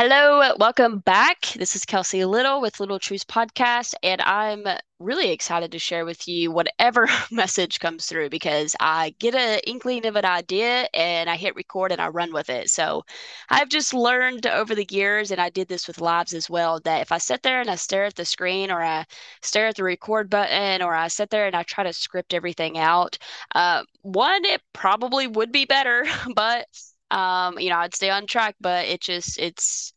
Hello, welcome back. This is Kelsey Little with Little Truths Podcast, and I'm really excited to share with you whatever message comes through because I get an inkling of an idea and I hit record and I run with it. So I've just learned over the years, and I did this with lives as well, that if I sit there and I stare at the screen or I stare at the record button or I sit there and I try to script everything out, uh, one, it probably would be better, but um, you know, I'd stay on track, but it just it's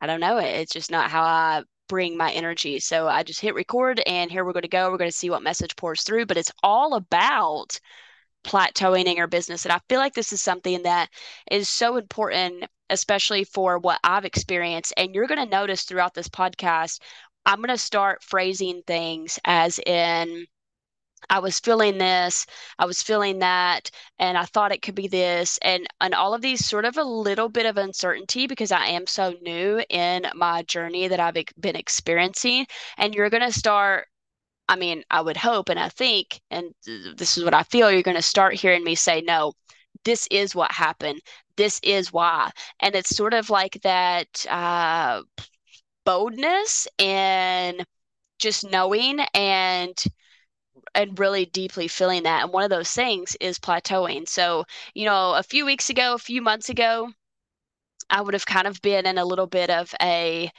I don't know, it, it's just not how I bring my energy. So I just hit record and here we're going to go. We're going to see what message pours through, but it's all about plateauing in your business. And I feel like this is something that is so important, especially for what I've experienced. And you're going to notice throughout this podcast, I'm going to start phrasing things as in I was feeling this, I was feeling that, and I thought it could be this, and and all of these sort of a little bit of uncertainty because I am so new in my journey that I've been experiencing, and you're going to start I mean, I would hope and I think, and this is what I feel, you're going to start hearing me say, no, this is what happened. This is why. And it's sort of like that uh, boldness and just knowing and and really deeply feeling that. And one of those things is plateauing. So, you know, a few weeks ago, a few months ago, I would have kind of been in a little bit of a,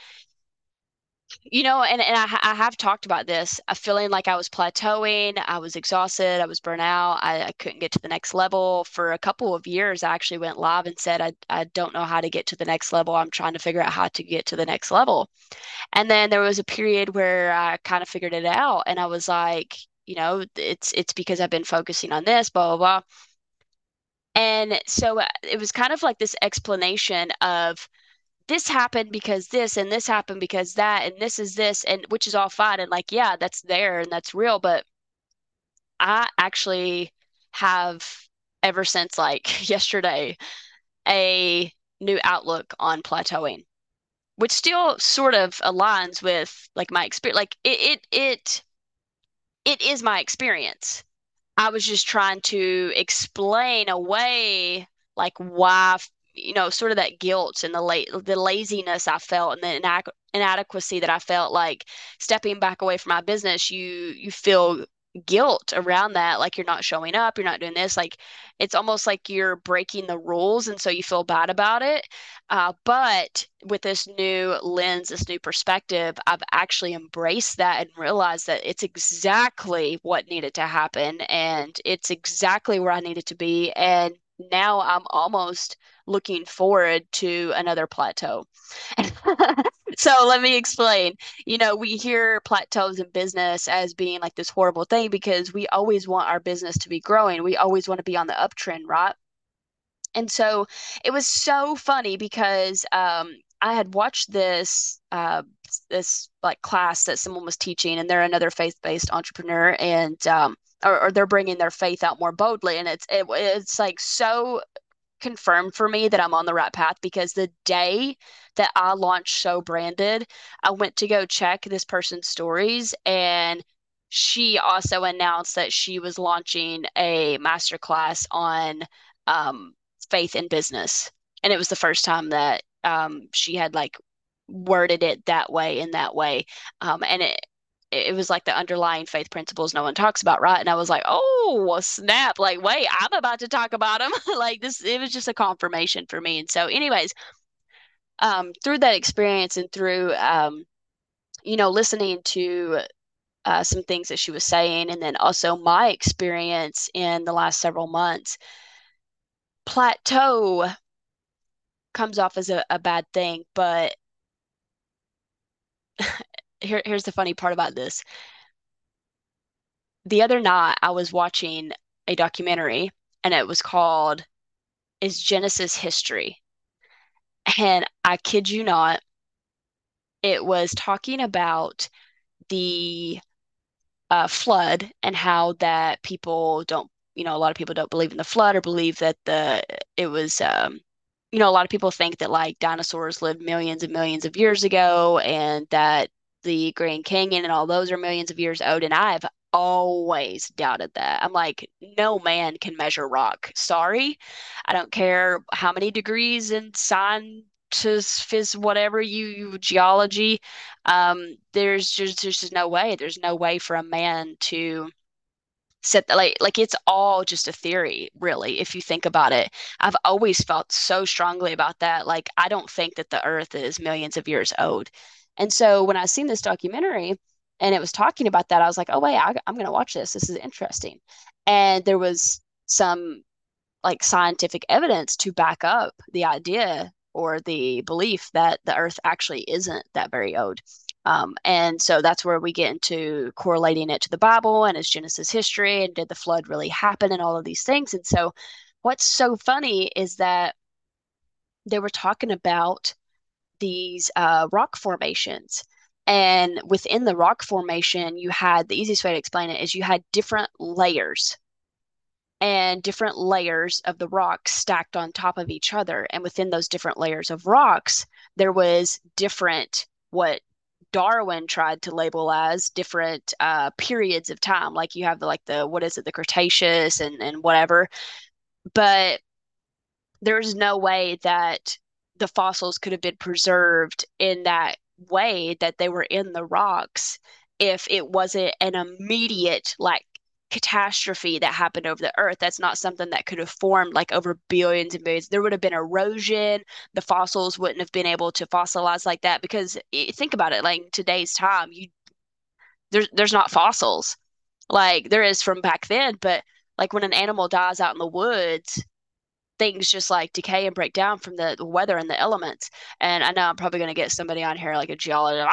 you know, and, and I, I have talked about this, a feeling like I was plateauing, I was exhausted, I was burnt out, I, I couldn't get to the next level. For a couple of years, I actually went live and said, I, I don't know how to get to the next level. I'm trying to figure out how to get to the next level. And then there was a period where I kind of figured it out and I was like, you know, it's it's because I've been focusing on this, blah blah blah. And so uh, it was kind of like this explanation of this happened because this and this happened because that and this is this and which is all fine and like yeah, that's there and that's real, but I actually have ever since like yesterday a new outlook on plateauing, which still sort of aligns with like my experience. Like it it it it is my experience. I was just trying to explain away like why, you know, sort of that guilt and the la- the laziness I felt and the inadequacy that I felt like stepping back away from my business, you you feel guilt around that like you're not showing up you're not doing this like it's almost like you're breaking the rules and so you feel bad about it. Uh, but with this new lens this new perspective i've actually embraced that and realized that it's exactly what needed to happen and it's exactly where i needed to be and now i'm almost looking forward to another plateau So let me explain. You know, we hear plateaus in business as being like this horrible thing because we always want our business to be growing. We always want to be on the uptrend, right? And so it was so funny because um, I had watched this uh, this like class that someone was teaching, and they're another faith-based entrepreneur, and um, or, or they're bringing their faith out more boldly, and it's it, it's like so confirmed for me that I'm on the right path because the day that I launched So Branded, I went to go check this person's stories and she also announced that she was launching a masterclass on um, faith in business. And it was the first time that um, she had like worded it that way in that way. Um, and it, it was like the underlying faith principles no one talks about, right? And I was like, oh, snap. Like, wait, I'm about to talk about them. like this, it was just a confirmation for me. And so, anyways, um, through that experience and through, um, you know, listening to uh, some things that she was saying, and then also my experience in the last several months, plateau comes off as a, a bad thing, but here, here's the funny part about this the other night I was watching a documentary and it was called Is Genesis History? And I kid you not, it was talking about the uh, flood and how that people don't, you know, a lot of people don't believe in the flood or believe that the it was um, you know, a lot of people think that like dinosaurs lived millions and millions of years ago and that the Grand Canyon and all those are millions of years old. And I've always doubted that. I'm like, no man can measure rock. Sorry. I don't care how many degrees in phys whatever you, you geology, um, there's just there's just no way. There's no way for a man to set that like like it's all just a theory, really, if you think about it. I've always felt so strongly about that. Like I don't think that the earth is millions of years old. And so when I seen this documentary and it was talking about that, I was like, oh wait, I, I'm gonna watch this. This is interesting. And there was some like scientific evidence to back up the idea or the belief that the earth actually isn't that very old. Um, and so that's where we get into correlating it to the Bible and its Genesis history and did the flood really happen and all of these things. And so what's so funny is that they were talking about these uh, rock formations. And within the rock formation, you had the easiest way to explain it is you had different layers and different layers of the rocks stacked on top of each other. And within those different layers of rocks, there was different what Darwin tried to label as different uh, periods of time. Like you have the like the what is it, the Cretaceous and and whatever. But there's no way that the fossils could have been preserved in that way that they were in the rocks if it wasn't an immediate like catastrophe that happened over the earth. That's not something that could have formed like over billions and billions. There would have been erosion. The fossils wouldn't have been able to fossilize like that because think about it, like today's time, you there's there's not fossils like there is from back then, but like when an animal dies out in the woods, things just like decay and break down from the, weather and the elements. And I know I'm probably going to get somebody on here like a geologist.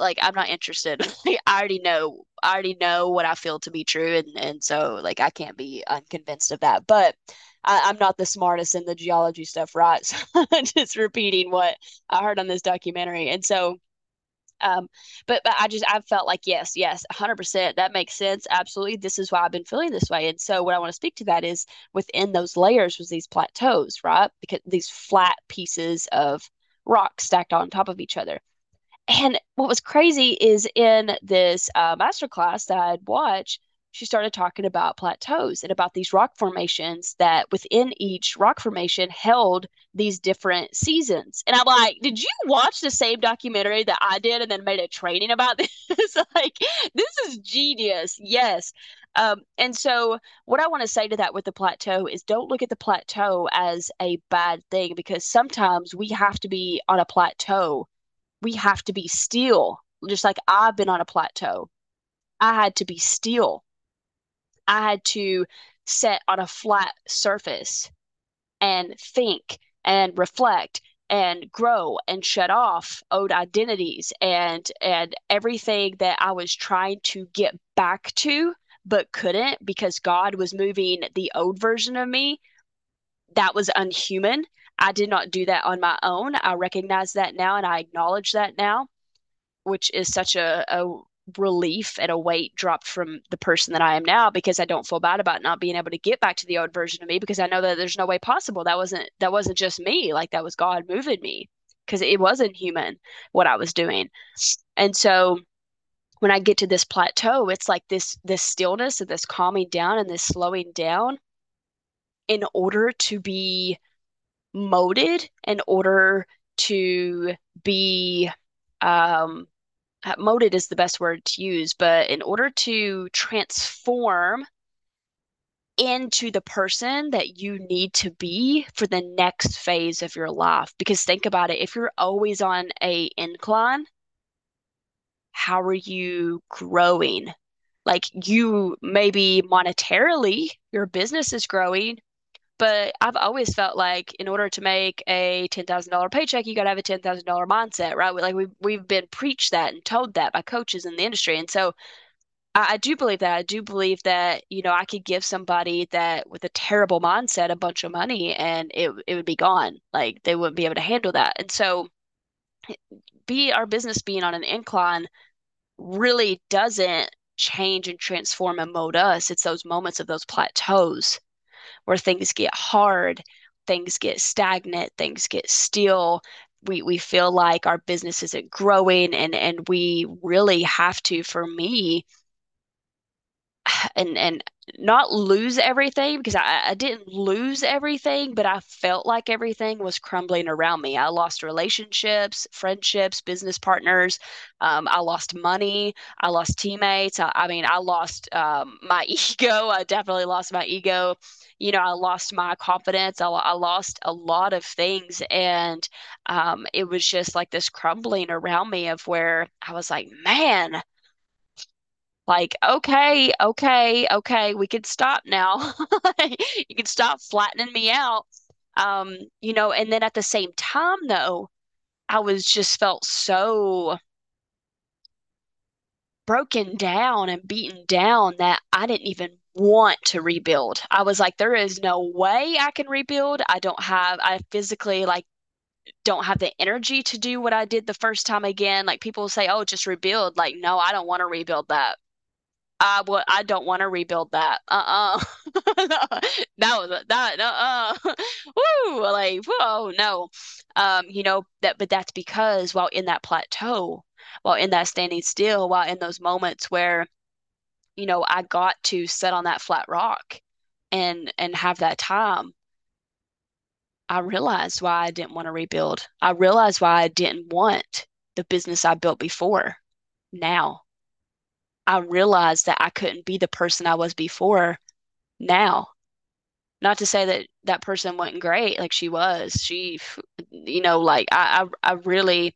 Like I'm not interested. I already know. I already know what I feel to be true, and and so like I can't be unconvinced of that. But I, am not the smartest in the geology stuff, right? So just repeating what I heard on this documentary, and so um, but but I just I felt like yes, yes, 100%. That makes sense. Absolutely. This is why I've been feeling this way. And so what I want to speak to that is within those layers was these plateaus, right? Because these flat pieces of rock stacked on top of each other. And what was crazy is in this uh, master class that I'd watched, she started talking about plateaus and about these rock formations that within each rock formation held these different seasons. And I'm like, did you watch the same documentary that I did and then made a training about this? like, this is genius. Yes. Um, and so, what I want to say to that with the plateau is don't look at the plateau as a bad thing because sometimes we have to be on a plateau. We have to be still, just like I've been on a plateau. I had to be still I had to sit on a flat surface and think and reflect and grow and shut off old identities and and everything that I was trying to get back to but couldn't because God was moving the old version of me. That was unhuman. I did not do that on my own. I recognize that now and I acknowledge that now which is such a, a relief and a weight dropped from the person that I am now because I don't feel bad about not being able to get back to the old version of me because I know that there's no way possible. That wasn't that wasn't just me. Like that was God moving me because it wasn't human what I was doing. And so when I get to this plateau, it's like this this stillness and this calming down and this slowing down in order to be molded, in order to be um Uh, molded is the best word to use, but in order to transform into the person that you need to be for the next phase of your life. Because think about it, if you're always on a incline, how are you growing? Like you maybe monetarily, your business is growing, but I've always felt like in order to make a $10,000 paycheck, you got to have a $10,000 mindset, right? Like we've, we've been preached that and told that by coaches in the industry. And so I, I do believe that. I do believe that, you know, I could give somebody that with a terrible mindset a bunch of money and it, it would be gone. Like they wouldn't be able to handle that. And so eh, be our business being on an incline really doesn't change and transform and mold us. It's those moments of those plateaus where things get hard, things get stagnant, things get still. We, we feel like our business isn't growing and, and we really have to, for me, and and not lose everything because I, I didn't lose everything, but I felt like everything was crumbling around me. I lost relationships, friendships, business partners. Um, I lost money. I lost teammates. I, I mean, I lost um, my ego. I definitely lost my ego. You know, I lost my confidence. I, I lost a lot of things. And um, it was just like this crumbling around me of where I was like, man, like, okay, okay, okay, we can stop now. You can stop flattening me out. Um, you know, and then at the same time though, I was just felt so broken down and beaten down that I didn't even want to rebuild. I was like, there is no way I can rebuild. I don't have, I physically like don't have the energy to do what I did the first time again. Like people say, oh, just rebuild. Like, no, I don't want to rebuild that. I would I don't want to rebuild that. Uh-uh. That was that uh-uh. Woo, like whoa, no. Um, you know, that but that's because while in that plateau, while in that standing still, while in those moments where, you know, I got to sit on that flat rock and and have that time, I realized why I didn't want to rebuild. I realized why I didn't want the business I built before now. I realized that I couldn't be the person I was before now. Not to say that that person wasn't great, like she was. She, you know, like I, I, I really,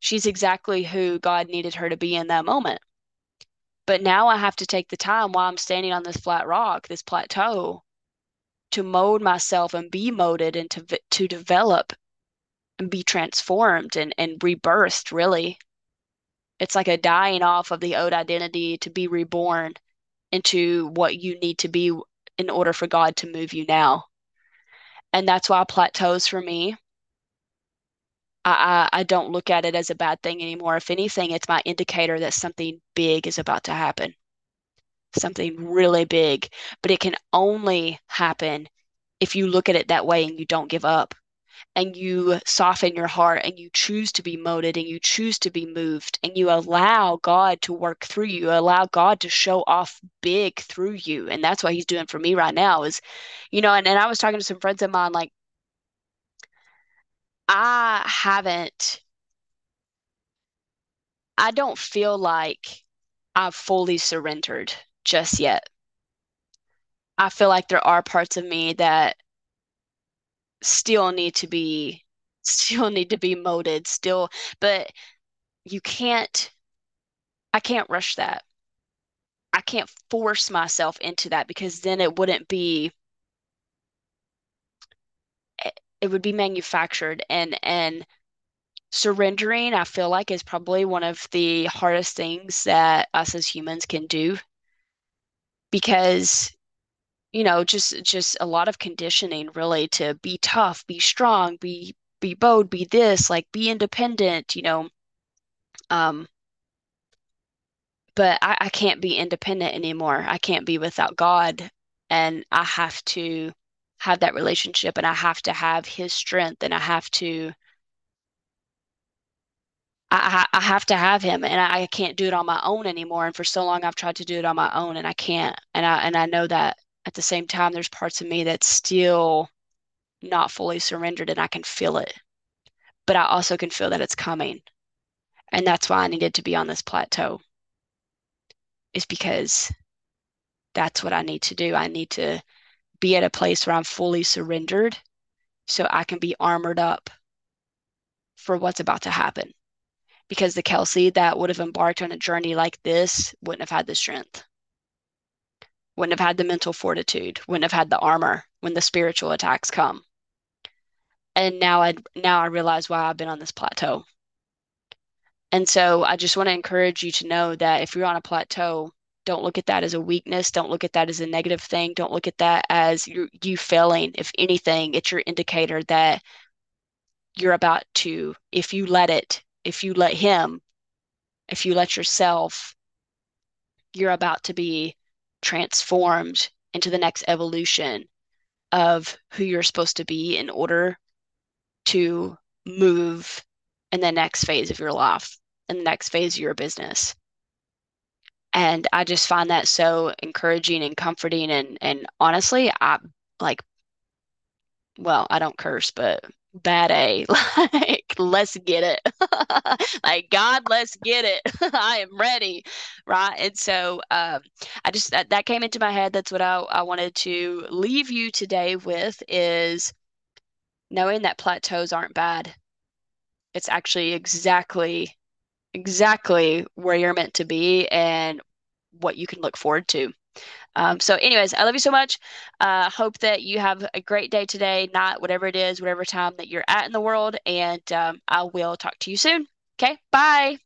she's exactly who God needed her to be in that moment. But now I have to take the time while I'm standing on this flat rock, this plateau, to mold myself and be molded and to to develop and be transformed and and rebirthed, really. It's like a dying off of the old identity to be reborn into what you need to be in order for God to move you now. And that's why plateaus for me. I, I, I don't look at it as a bad thing anymore. If anything, it's my indicator that something big is about to happen. Something really big. But it can only happen if you look at it that way and you don't give up and you soften your heart and you choose to be molded and you choose to be moved and you allow God to work through you, allow God to show off big through you. And that's what he's doing for me right now is, you know, and, and I was talking to some friends of mine, like, I haven't, I don't feel like I've fully surrendered just yet. I feel like there are parts of me that still need to be still need to be molded still but you can't I can't rush that. I can't force myself into that because then it wouldn't be it would be manufactured and and surrendering I feel like is probably one of the hardest things that us as humans can do because you know, just just a lot of conditioning really to be tough, be strong, be be bold, be this, like be independent, you know. Um, but I, I can't be independent anymore. I can't be without God. And I have to have that relationship and I have to have his strength and I have to I, I have to have him and I, I can't do it on my own anymore. And for so long I've tried to do it on my own and I can't. And I and I know that at the same time, there's parts of me that's still not fully surrendered and I can feel it. But I also can feel that it's coming. And that's why I needed to be on this plateau, is because that's what I need to do. I need to be at a place where I'm fully surrendered so I can be armored up for what's about to happen. Because the Kelsey that would have embarked on a journey like this wouldn't have had the strength wouldn't have had the mental fortitude, wouldn't have had the armor when the spiritual attacks come. And now I now I realize why I've been on this plateau. And so I just want to encourage you to know that if you're on a plateau, don't look at that as a weakness. Don't look at that as a negative thing. Don't look at that as you, you failing. If anything, it's your indicator that you're about to, if you let it, if you let him, if you let yourself, you're about to be transformed into the next evolution of who you're supposed to be in order to move in the next phase of your life, in the next phase of your business. And I just find that so encouraging and comforting and and honestly, I like well, I don't curse, but bad A. Like, let's get it. Like, God, let's get it. I am ready. Right. And so um I just that, that came into my head. That's what I, I wanted to leave you today with is knowing that plateaus aren't bad. It's actually exactly exactly where you're meant to be and what you can look forward to. Um, so, anyways, I love you so much. Uh, hope that you have a great day today, not whatever it is, whatever time that you're at in the world. And um, I will talk to you soon. Okay, bye.